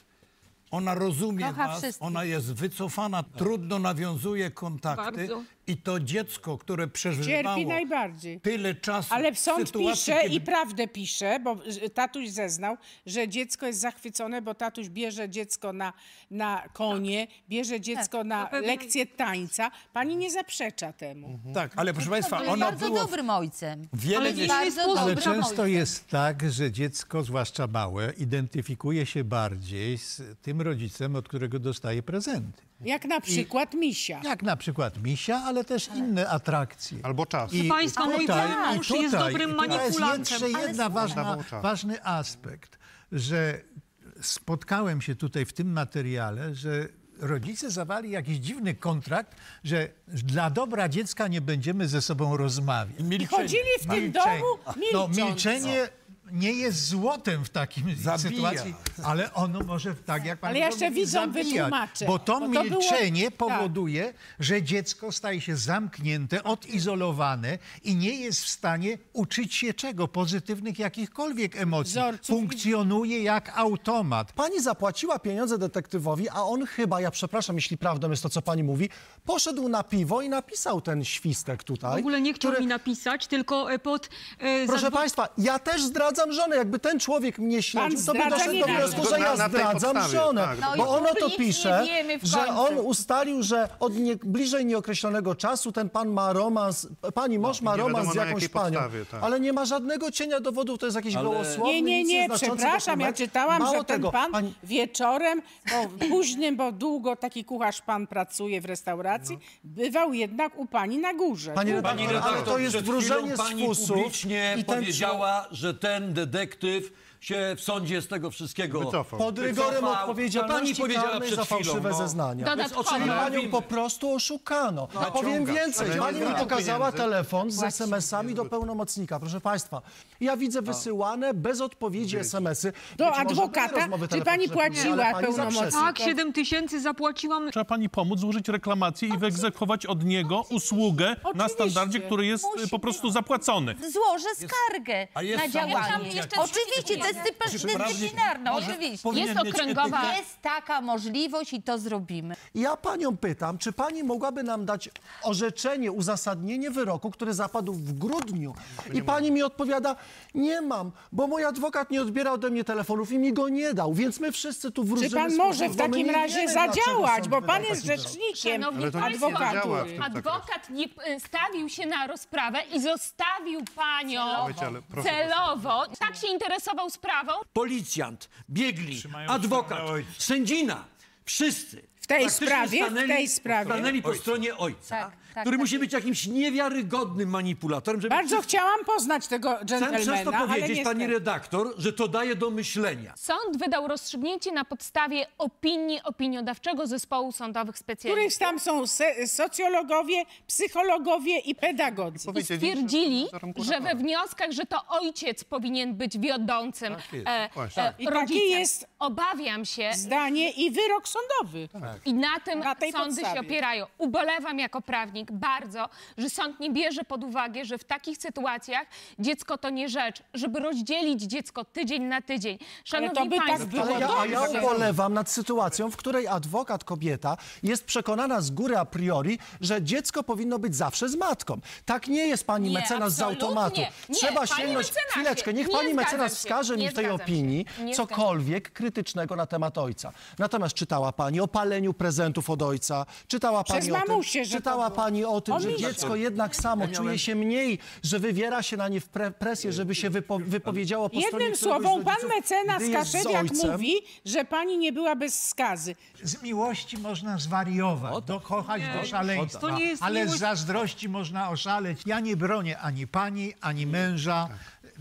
Ona rozumie Kocha was, wszystkich. ona jest wycofana, trudno nawiązuje kontakty Bardzo. I to dziecko, które przeżywało Cierpi najbardziej. tyle czasu Ale w sąd sytuacji, pisze kiedy... i prawdę pisze, bo tatuś zeznał, że dziecko jest zachwycone, bo tatuś bierze dziecko na, na konie, bierze dziecko na pewno- lekcję tańca. Pani nie zaprzecza temu. Tak, ale proszę państwa, ono bardzo było... dobrym ojcem. Wiele Ale dobrym Ale często ojcem. jest tak, że dziecko, zwłaszcza małe, identyfikuje się bardziej z tym rodzicem, od którego dostaje prezenty. Jak na przykład misia. Jak na przykład misia, ale też inne atrakcje. Albo czas. Proszę państwa, mój i mąż jest dobrym i manipulantem. Jest jeszcze jedna ważna, ważny aspekt, że spotkałem się tutaj w tym materiale, że rodzice zawali jakiś dziwny kontrakt, że dla dobra dziecka nie będziemy ze sobą rozmawiać. I chodzili w tym Milczenie. domu No, milcząc. milczenie nie jest złotem w takim Zabija. sytuacji, ale ono może tak jak pan Ale ja jeszcze zabijać. wytłumaczę, Bo to bo to było- milczenie tak. powoduje, że dziecko staje się zamknięte, odizolowane i nie jest w stanie uczyć się czego? Pozytywnych jakichkolwiek emocji. Funkcjonuje jak automat. Pani zapłaciła pieniądze detektywowi, a on chyba, ja przepraszam, jeśli prawdą jest to, co pani mówi, poszedł na piwo i napisał ten świstek tutaj. W ogóle nie chciał który- mi napisać, tylko e, pod... e, Proszę Państwa, ja też zdradzam żonę. Jakby ten człowiek mnie śledził, to by doszedł do wniosku, że ja na- na tej zdradzam podstawie, żonę. tak. No i bo ono to pisze, wiemy w że końcu. on ustalił, że od nie, bliżej nieokreślonego czasu ten pan ma romans, pani mąż ma No, nie romans z na jakąś jakiej panią. podstawie, tak. Ale nie ma żadnego cienia dowodów, to jest jakieś Ale- gołosłowne, Nie, nie, nic nie, nieznaczący przepraszam, ja dokument. czytałam, Mało że ten tego, pan pani- wieczorem, bo późnym, bo długo taki kucharz pan pracuje w restauracji, bywał jednak u pani na górze. Pani redaktor, ale to jest przed wróżenie chwilą z pani fusu publicznie i ten powiedziała, że ten detektyw się w sądzie z tego wszystkiego Wycofał. Pod rygorem wycofał. odpowiedzialności To pani powiedziała karnej przed za chwilą. fałszywe no. zeznania. Dodatkowo. Czyli panią po prostu oszukano. No, A powiem więcej, pani mi pokazała pieniędzy. telefon z. SMS-ami do pełnomocnika. Proszę państwa, ja widzę wysyłane bez odpowiedzi SMS-y. Do Być może były adwokata? rozmowy Czy pani telefoniczne później, ale płaciła pani pełnomocnika? zaprzecza. Tak, 7 tysięcy zapłaciłam. Trzeba pani pomóc złożyć reklamację i wyegzekwować od niego usługę na standardzie, który jest y, po prostu zapłacony. Złożę skargę A jest na działanie. jakiś? Oczywiście, to jest dyscyplinarna, Może oczywiście. powinien Jest mieć okręgowa. etykę? Jest taka możliwość i to zrobimy. Ja panią pytam, czy pani mogłaby nam dać orzeczenie, uzasadnienie wyroku, który zapadł w grudniu? I pani mi odpowiada, nie mam, bo mój adwokat nie odbiera ode mnie telefonów i mi go nie dał, więc my wszyscy tu wróżymy Czy pan z może w bo my takim nie razie wiemy, dlaczego zadziałać, sąd bo wydał pan jest taki wyrok. rzecznikiem Szanowni Państwo, działa w tym adwokat nie y, stawił się na rozprawę i zostawił panią Wiecie, ale proszę, celowo. Tak się interesował sprawą. Policjant, biegli, adwokat, sędzina, wszyscy. W tej sprawie, w stanęli, tej sprawie. Stanęli po Ojca. stronie ojca, Tak, tak, który tak musi być jakimś niewiarygodnym manipulatorem. Żeby Bardzo chciałam poznać tego Chcę dżentelmena, przez to ale powiedzieć, niestety. pani redaktor, że to daje do myślenia. Sąd wydał rozstrzygnięcie na podstawie opinii opiniodawczego zespołu sądowych specjalistów. których tam są se- socjologowie, psychologowie i pedagodzy. I stwierdzili, że we wnioskach, że to ojciec powinien być wiodącym Tak jest, e, właśnie. e, I takie rodzicem. jest Obawiam się. Zdanie i wyrok sądowy. I na tym tej sądy podstawie. się opierają. Ubolewam jako prawnik bardzo, że sąd nie bierze pod uwagę, że w takich sytuacjach dziecko to nie rzecz, żeby rozdzielić dziecko tydzień na tydzień. Szanowni to by tak Państwo, było Ale ja, a ja ubolewam nad sytuacją, w której adwokat kobieta jest przekonana z góry a priori, że dziecko powinno być zawsze z matką. Tak nie jest pani Nie, mecenas z absolutnie. automatu. Nie, Trzeba sięgnąć. mecenasie, Chwileczkę, niech nie pani mecenas się, wskaże mi nie w tej się, opinii nie cokolwiek krytycznego na temat ojca. Natomiast czytała pani o paleniu prezentów od ojca, czytała Przez pani o tym, że to czytała było. pani o tym, O że dziecko jednak samo czuje się mniej, że wywiera się na nie pre- presję, żeby się wypo, wypowiedziało po stronie Jednym któregoś z słowem, pan rodziców, mecenas gdy jest z Kaszewiak ojcem. mówi, że pani nie była bez skazy. Z miłości można zwariować, dokochać Nie. do szaleństwa, To nie jest ale miłość- z zazdrości można oszaleć. Ja nie bronię ani pani, ani męża.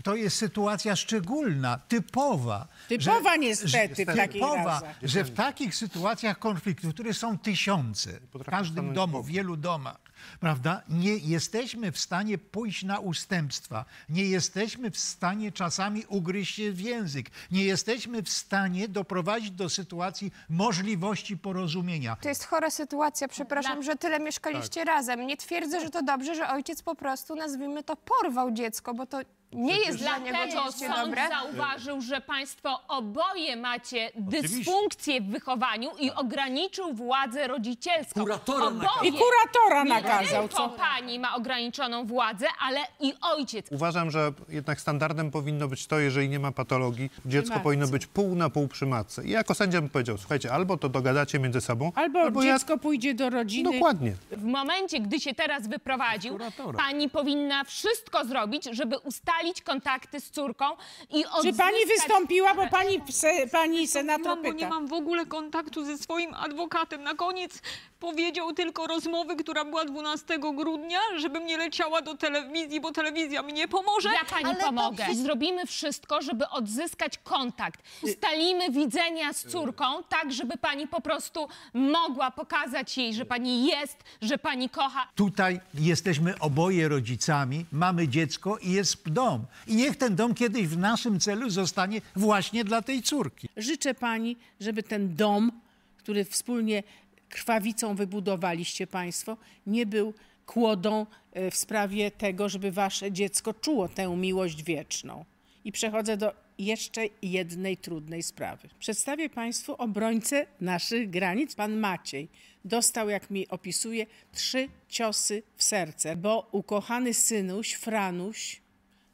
To jest sytuacja szczególna, typowa. Typowa niestety w takich typowa, że w takich sytuacjach konfliktów, które są tysiące, w każdym domu, w wielu domach, prawda, nie jesteśmy w stanie pójść na ustępstwa. Nie jesteśmy w stanie czasami ugryźć się w język. Nie jesteśmy w stanie doprowadzić do sytuacji możliwości porozumienia. To jest chora sytuacja, przepraszam, że tyle mieszkaliście razem. Nie twierdzę, że to dobrze, że ojciec po prostu, nazwijmy to, porwał dziecko, bo to nie jest dla niego Dlatego oczywiście sąd dobre. zauważył, że państwo oboje macie dysfunkcję w wychowaniu i ograniczył władzę rodzicielską. Kuratora nakazał. I kuratora Nie nakazał, tylko co? pani ma ograniczoną władzę, ale i ojciec. Uważam, że jednak standardem powinno być to, jeżeli nie ma patologii, dziecko matce. powinno być pół na pół przy matce. I jako sędzia bym powiedział, słuchajcie, albo to dogadacie między sobą, Albo, ja... dziecko pójdzie do rodziny. Dokładnie. W momencie, gdy się teraz wyprowadził, pani powinna wszystko zrobić, żeby ustalić kontakty z córką i Czy odzyskać... pani wystąpiła, bo pani, se, pani senator bo nie pyta. mam w ogóle kontaktu ze swoim adwokatem. Na koniec powiedział tylko rozmowy, która była 12 grudnia, żebym nie leciała do telewizji, bo telewizja mi nie pomoże. Ja pani pomogę. Zrobimy wszystko, żeby odzyskać kontakt. Ustalimy widzenia z córką, tak żeby pani po prostu mogła pokazać jej, że pani jest, że pani kocha. Tutaj jesteśmy oboje rodzicami, mamy dziecko i jest dom. dom. I niech ten dom kiedyś w naszym celu zostanie właśnie dla tej córki. Życzę pani, żeby ten dom, który wspólnie krwawicą wybudowaliście państwo, nie był kłodą e, w sprawie tego, żeby wasze dziecko czuło tę miłość wieczną. I przechodzę do jeszcze jednej trudnej sprawy. Przedstawię państwu obrońcę naszych granic. Pan Maciej dostał, jak mi opisuje, trzy ciosy w serce, bo ukochany synuś, Franuś,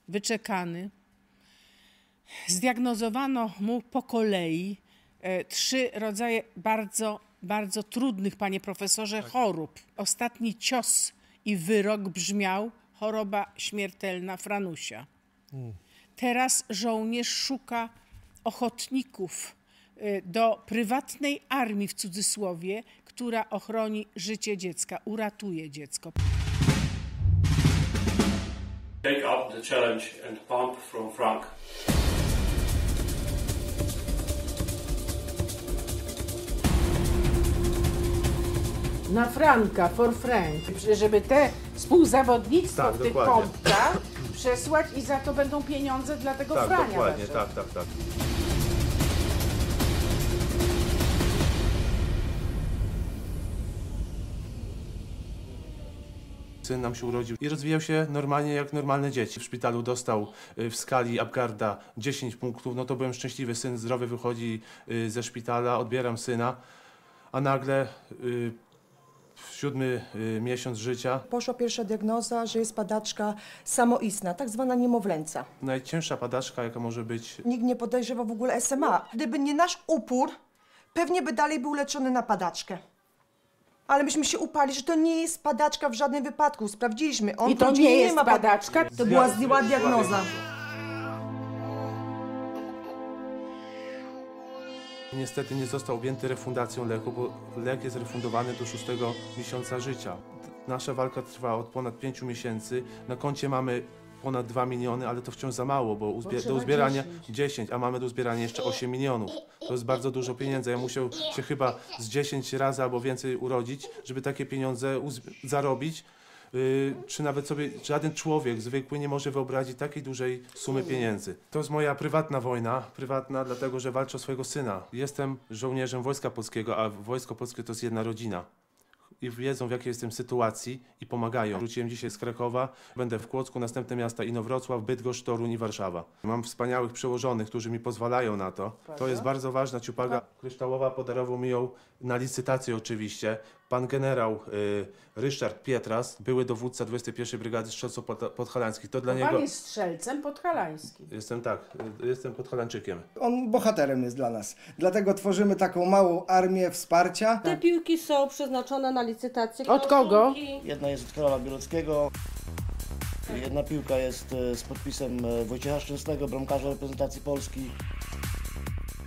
wyczekany, zdiagnozowano mu po kolei e, trzy rodzaje bardzo, bardzo trudnych, panie profesorze, chorób. Ostatni cios i wyrok brzmiał choroba śmiertelna Franusia. Teraz żołnierz szuka ochotników y, do prywatnej armii w cudzysłowie, która ochroni życie dziecka, uratuje dziecko. Take up the challenge and pump from Frank. Na Franka, for Frank, żeby te współzawodnictwo Tak, w tych dokładnie. pompkach przesłać i za to będą pieniądze dla tego Tak, Frania. dokładnie, waszego. tak, tak, tak. Syn nam się urodził i rozwijał się normalnie jak normalne dzieci. W szpitalu dostał y, w skali Apgarda 10 punktów, no to byłem szczęśliwy. Syn zdrowy wychodzi y, ze szpitala, odbieram syna, a nagle y, siódmy y, miesiąc życia Poszła pierwsza diagnoza, że jest padaczka samoistna, tak zwana niemowlęca. najcięższa padaczka, jaka może być. Nikt nie podejrzewa w ogóle SMA. Gdyby nie nasz upór, pewnie by dalej był leczony na padaczkę. Ale myśmy się upali, że to nie jest padaczka w żadnym wypadku. Sprawdziliśmy. On I to powiedział, nie jest ma pad- padaczka? To była zła diagnoza. Niestety nie został objęty refundacją leku, bo lek jest refundowany do szóstego miesiąca życia. Nasza walka trwa od ponad pięciu miesięcy. Na koncie mamy ponad 2 miliony, ale to wciąż za mało, bo uzbie- trzeba do uzbierania 10. 10, a mamy do uzbierania jeszcze 8 milionów. To jest bardzo dużo pieniędzy. Ja musiał się chyba z 10 razy albo więcej urodzić, żeby takie pieniądze zarobić. Yy, czy nawet sobie żaden człowiek zwykły nie może wyobrazić takiej dużej sumy pieniędzy. To jest moja prywatna wojna, prywatna dlatego, że walczę o swojego syna. Jestem żołnierzem Wojska Polskiego, a Wojsko Polskie to jest jedna rodzina. I wiedzą w jakiej jestem sytuacji i pomagają. Wróciłem dzisiaj z Krakowa, będę w Kłodzku, następne miasta Inowrocław, Bydgoszcz, Toruń i Warszawa. Mam wspaniałych przełożonych, którzy mi pozwalają na to. To jest bardzo ważna ciupaga. Kryształowa podarował mi ją na licytację oczywiście. Pan generał y, Ryszard Pietras, były dowódca 21 Brygady Strzelców pod, Podhalańskich. To dla Pan niego... jest strzelcem podhalańskim. Jestem tak, y, jestem podhalańczykiem. On bohaterem jest dla nas. Dlatego tworzymy taką małą armię wsparcia. Te piłki są przeznaczone na licytację. Od kogo? Jedna jest od Karola Bieluckiego. Jedna piłka jest e, z podpisem e, Wojciecha Szczęsnego, bramkarza reprezentacji Polski.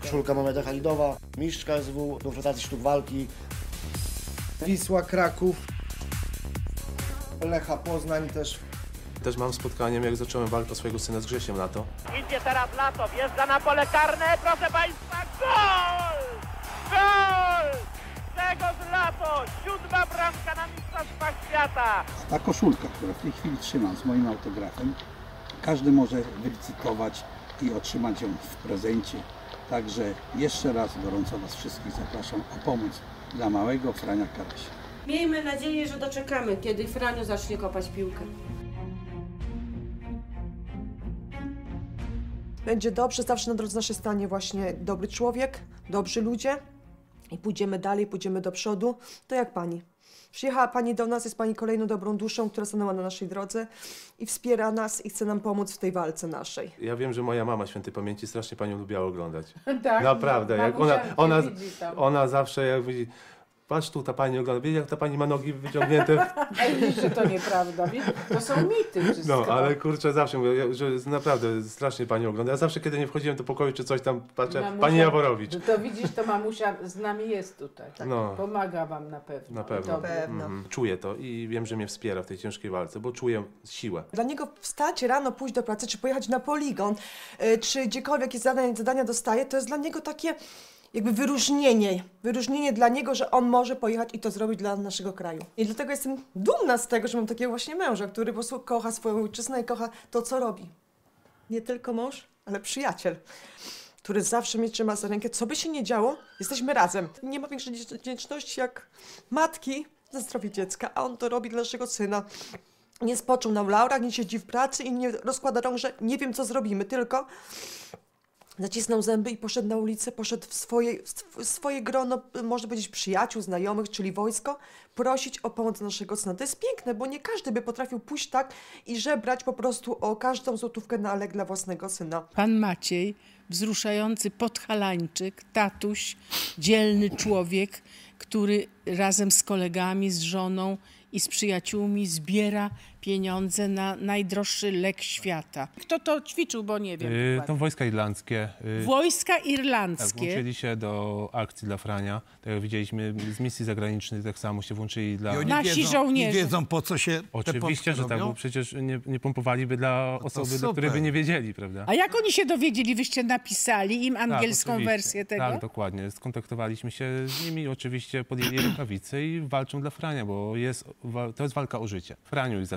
Koszulka Mameda Halidowa, mistrz KSW, konfrontacji sztuk walki. Wisła Kraków. Lecha Poznań też. Też mam spotkaniem, jak zacząłem walkę swojego syna z Grzesiem Lato. Idzie teraz Lato, wjeżdża na pole karne, proszę Państwa, gol! Gol! Grzegorz Lato, siódma bramka na Mistrzostwach Świata! Ta koszulka, którą w tej chwili trzymam z moim autografem, każdy może wylicytować i otrzymać ją w prezencie. Także jeszcze raz gorąco Was wszystkich zapraszam o pomoc dla małego Frania Karasia. Miejmy nadzieję, że doczekamy, kiedy Franiu zacznie kopać piłkę. Będzie dobrze, zawsze na drodze naszej stanie właśnie dobry człowiek, dobrzy ludzie i pójdziemy dalej, pójdziemy do przodu. To jak pani. Przyjechała pani do nas, jest pani kolejną dobrą duszą, która stanęła na naszej drodze i wspiera nas i chce nam pomóc w tej walce naszej. Ja wiem, że moja mama świętej pamięci strasznie panią lubiła oglądać. Tak? Naprawdę, jak ona, ona, cię widzi tam. ona zawsze jak widzi, patrz tu, ta pani ogląda, wie jak ta pani ma nogi wyciągnięte. Ale widzisz, że to nieprawda. To są mity wszystko. No, ale kurczę, zawsze mówię, że naprawdę strasznie pani ogląda. Ja zawsze, kiedy nie wchodziłem do pokoju czy coś tam, patrzę, Mamusia- pani Jaworowicz. No to widzisz, to mamusia z nami jest tutaj. No. Pomaga wam na pewno. Na pewno. Dobrze. Mhm. Czuję to i wiem, że mnie wspiera w tej ciężkiej walce, bo czuję siłę. Dla niego wstać rano, pójść do pracy, czy pojechać na poligon, y, czy gdziekolwiek jest zadania, zadania dostaje, to jest dla niego takie jakby wyróżnienie. Wyróżnienie dla niego, że on może pojechać i to zrobić dla naszego kraju. I dlatego jestem dumna z tego, że mam takiego właśnie męża, który po prostu kocha swoją ojczyznę i kocha to, co robi. nie tylko mąż, ale przyjaciel, który zawsze mnie trzyma za rękę. Co by się nie działo, jesteśmy razem. Nie ma większej wdzięczności jak matki za zdrowie dziecka, a on to robi dla naszego syna. Nie spoczął na laurach, nie siedzi w pracy i nie rozkłada rąk, że nie wiem, co zrobimy, tylko zacisnął zęby i poszedł na ulicę, poszedł w swoje, w sw- swoje grono, można powiedzieć, przyjaciół, znajomych, czyli wojsko, prosić o pomoc naszego syna. To jest piękne, bo nie każdy by potrafił pójść tak i żebrać po prostu o każdą złotówkę na lek dla własnego syna. Pan Maciej, wzruszający podhalańczyk, tatuś, dzielny człowiek, który razem z kolegami, z żoną i z przyjaciółmi zbiera pieniądze na najdroższy lek świata. Kto to ćwiczył, bo nie wiem. Y, dokładnie. to wojska irlandzkie. y, Wojska Tak, irlandzkie. włączyli się do akcji dla Frania. Tak jak widzieliśmy z misji zagranicznych, tak samo się włączyli dla... I oni Nasi wiedzą, żołnierze. I wiedzą, po co się Oczywiście, że tak, bo przecież nie, nie pompowaliby dla osoby, do której by nie wiedzieli, prawda? A jak oni się dowiedzieli? Wyście napisali im angielską Tak, wersję tego? Tak, dokładnie. Skontaktowaliśmy się z nimi, oczywiście podjęli rękawice i walczą dla Frania, bo jest, to jest walka o życie. Franiu ich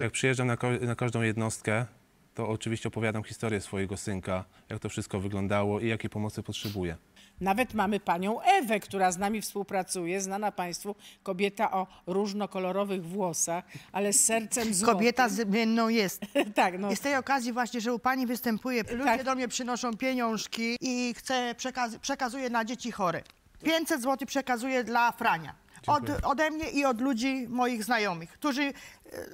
Jak przyjeżdżam na, ko- na każdą jednostkę, to oczywiście opowiadam historię swojego synka, jak to wszystko wyglądało i jakiej pomocy potrzebuje. Nawet mamy panią Ewę, która z nami współpracuje, znana państwu, kobieta o różnokolorowych włosach, ale z sercem złotym. Kobieta zmienną jest. tak, no. I z tej okazji właśnie, że u pani występuje, ludzie do mnie przynoszą pieniążki i chcę przekaz przekazuję na dzieci chore. 500 zł przekazuję dla Frania. Od, ode mnie i od ludzi moich znajomych, którzy e,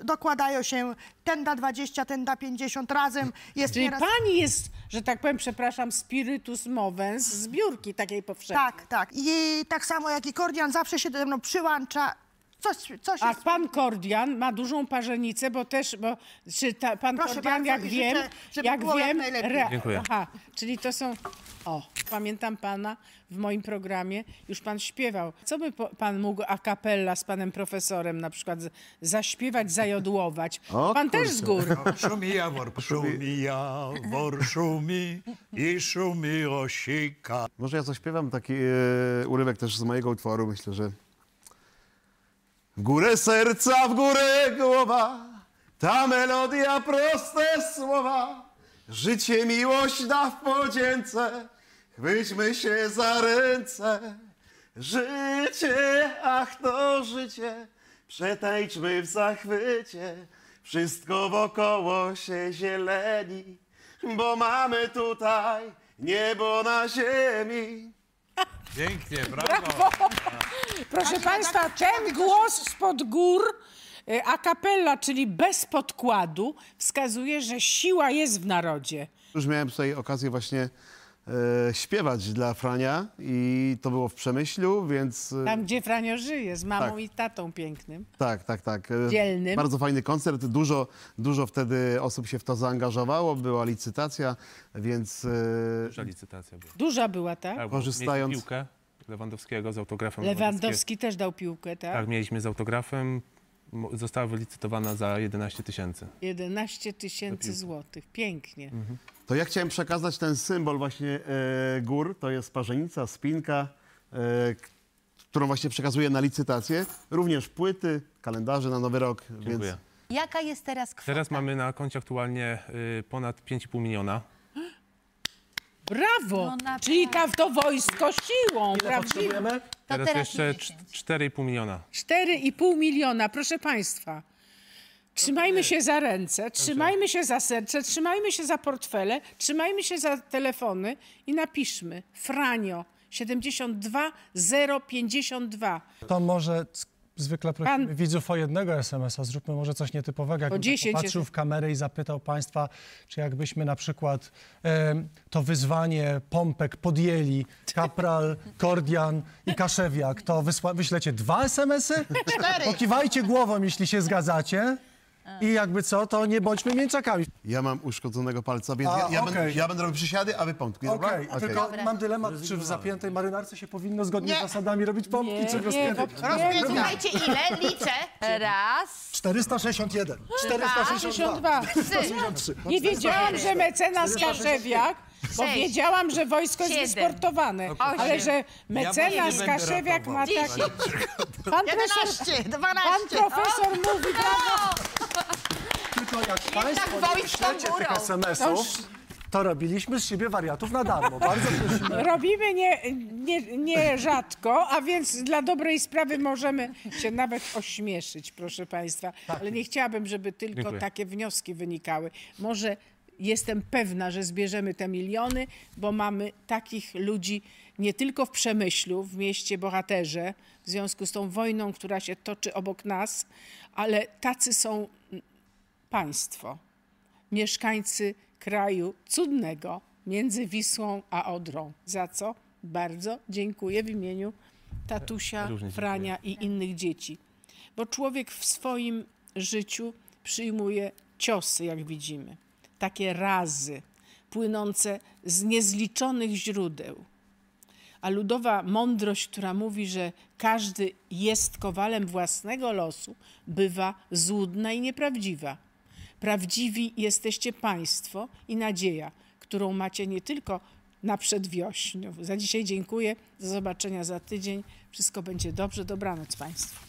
dokładają się, ten da 20, ten da 50 razem. Jest Czyli nieraz... pani jest, że tak powiem, przepraszam, spiritus movens, zbiórki takiej powszechnej. Tak, tak. I tak samo jak i Kordian zawsze się ze mną przyłącza. Coś, coś A jest... pan Kordian ma dużą parzenicę, bo też, bo czy ta, pan Proszę Kordian, bardzo jak wiem, życzę, żeby jak było jak wiem, najlepiej. Dziękuję. Aha, czyli to są, o, pamiętam pana w moim programie, już pan śpiewał. Co by po, pan mógł a cappella z panem profesorem na przykład z, zaśpiewać, zajodłować? pan też z gór. Szumi jawor, szumi jawor, szumi i szumi osika. Może ja zaśpiewam taki e, urywek też z mojego utworu, myślę, że... W górę serca, w górę głowa, ta melodia, proste słowa. Życie miłość da w podzięce, chwyćmy się za ręce. Życie, ach to życie, przetańczmy w zachwycie. Wszystko wokoło się zieleni, bo mamy tutaj niebo na ziemi. Pięknie, Brawo! Proszę Państwa, ten głos spod gór, e, a cappella, czyli bez podkładu, wskazuje, że siła jest w narodzie. Już miałem tutaj okazję właśnie e, śpiewać dla Frania i to było w Przemyślu, więc... e, Tam, gdzie Franio żyje, z mamą Tak. i tatą pięknym. Tak, tak, tak. E, Dzielnym. Bardzo fajny koncert. Dużo, dużo wtedy osób się w to zaangażowało. Była licytacja, więc... e, Duża licytacja była. Duża była, tak? Tak, bo Korzystając- mieliśmy piłkę Lewandowskiego z autografem Lewandowski też dał piłkę, tak? Tak, mieliśmy z autografem. Mo- Została wylicytowana za 11 tysięcy. 11 tysięcy złotych. Pięknie. To ja chciałem przekazać ten symbol właśnie e, gór. To jest parzenica, spinka, e, którą właśnie przekazuję na licytację. Również płyty, kalendarze na Nowy Rok. Dziękuję. Więc Jaka jest teraz kwota? Teraz mamy na koncie aktualnie y, ponad 5,5 miliona. Brawo! Czyli ta, to wojsko siłą, prawdziwe. Teraz, teraz jeszcze cz- 4,5 miliona. 4,5 miliona, proszę Państwa. Trzymajmy się za ręce, trzymajmy się za serce, trzymajmy się za portfele, trzymajmy się za telefony i napiszmy Franio 72 052. To może zwykle prosimy widzów o jednego SMS-a, zróbmy może coś nietypowego. Jakbym tak 10 popatrzył w kamerę i zapytał Państwa, czy jakbyśmy na przykład em, to wyzwanie pompek podjęli, Kapral, Kordian i Kaszewiak, to wysła, wyślecie dwa SMS-y? Pokiwajcie głową, jeśli się zgadzacie. I jakby co, to nie bądźmy mięczakami. ja mam uszkodzonego palca, więc A, ja, ja, okej. będę, ja będę robił przysiady, a wy pompki, dobra? Okej, Okej. tylko mam dylemat, czy w zapiętej marynarce się powinno zgodnie z zasadami robić pompki, Nie, czy w nie, rozpiętej? Słuchajcie, ile? Liczę. Raz. 461, 462, 463. Nie wiedziałam, że mecenas Kaszewiak, bo Sześć. wiedziałam, że wojsko jest Siedem. wysportowane, Osiem. ale że mecenas będę Kaszewiak ma ratował. taki... Pan profesor, 11, 12. pan profesor mówi, brawo! Państwo, jak Państwo nie wojsk wyślecie tych górą. SMS-ów, to robiliśmy z siebie wariatów na darmo. Bardzo prosimy. Robimy nie, nie, nie rzadko, a więc dla dobrej sprawy możemy się nawet ośmieszyć, proszę Państwa. Ale nie chciałabym, żeby tylko Dziękuję. takie wnioski wynikały. Może jestem pewna, że zbierzemy te miliony, bo mamy takich ludzi nie tylko w Przemyślu, w mieście Bohaterze, w związku z tą wojną, która się toczy obok nas, ale tacy są państwo, mieszkańcy kraju cudnego między Wisłą a Odrą. Za co bardzo dziękuję w imieniu tatusia, Różnie dziękuję. Frania i innych dzieci. Bo człowiek w swoim życiu przyjmuje ciosy, jak widzimy. Takie razy płynące z niezliczonych źródeł. A ludowa mądrość, która mówi, że każdy jest kowalem własnego losu, bywa złudna i nieprawdziwa. Prawdziwi jesteście Państwo i nadzieja, którą macie nie tylko na przedwiośniu. Za dzisiaj dziękuję. Do zobaczenia za tydzień. Wszystko będzie dobrze. Dobranoc Państwu.